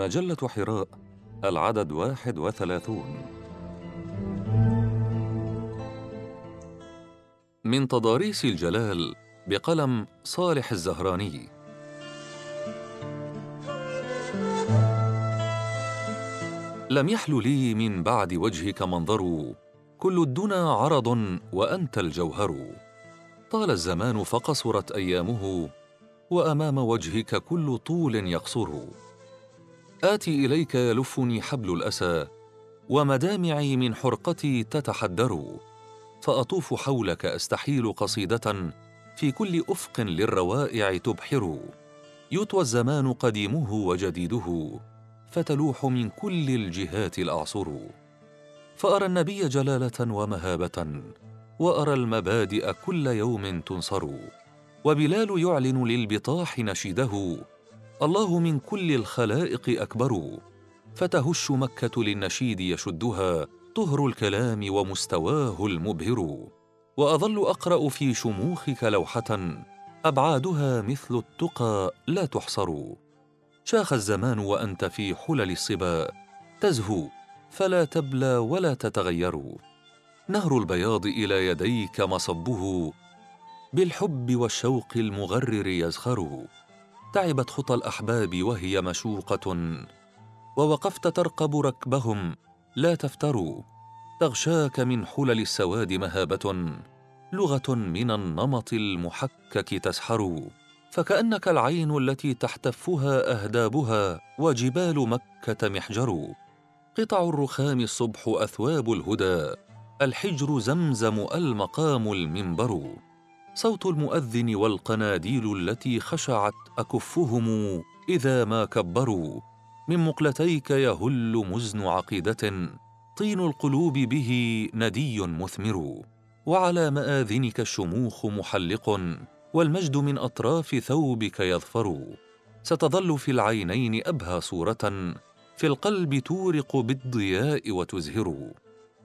مجلة حراء العدد واحد وثلاثون. من تضاريس الجلال بقلم صالح الزهراني. لم يحل لي من بعد وجهك منظر كل الدنا عرض وأنت الجوهر. طال الزمان فقصرت أيامه وأمام وجهك كل طول يقصر. آتي إليك يلفني حبل الأسى ومدامعي من حرقتي تتحدر. فأطوف حولك أستحيل قصيدة في كل أفق للروائع تبحر. يطوى الزمان قديمه وجديده فتلوح من كل الجهات الأعصر. فأرى النبي جلالة ومهابة وأرى المبادئ كل يوم تنصر. وبلال يعلن للبطاح نشيده الله من كل الخلائق أكبر. فتهش مكة للنشيد يشدها طهر الكلام ومستواه المبهر. وأظل أقرأ في شموخك لوحة أبعادها مثل التقى لا تحصر. شاخ الزمان وأنت في حلل الصبا. تزهو فلا تبلى ولا تتغير. نهر البياض إلى يديك مصبه. بالحب والشوق المغرر يزخر. تعبت خطى الأحباب وهي مشوقة ووقفت ترقب ركبهم لا تفتروا تغشاك من حلل السواد مهابة لغة من النمط المحكك تسحر فكأنك العين التي تحتفها أهدابها وجبال مكة محجر. قطع الرخام الصبح أثواب الهدى الحجر زمزم المقام المنبر. صوت المؤذن والقناديل التي خشعت أكفهم إذا ما كبروا. من مقلتيك يهل مزن عقيدة طين القلوب به ندي مثمر. وعلى مآذنك الشموخ محلق والمجد من أطراف ثوبك يظفر. ستظل في العينين أبهى صورة في القلب تورق بالضياء وتزهر.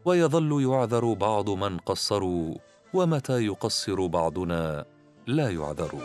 ويظل يعذر بعض من قصروا ومتى يقصر بعضنا لا يعذر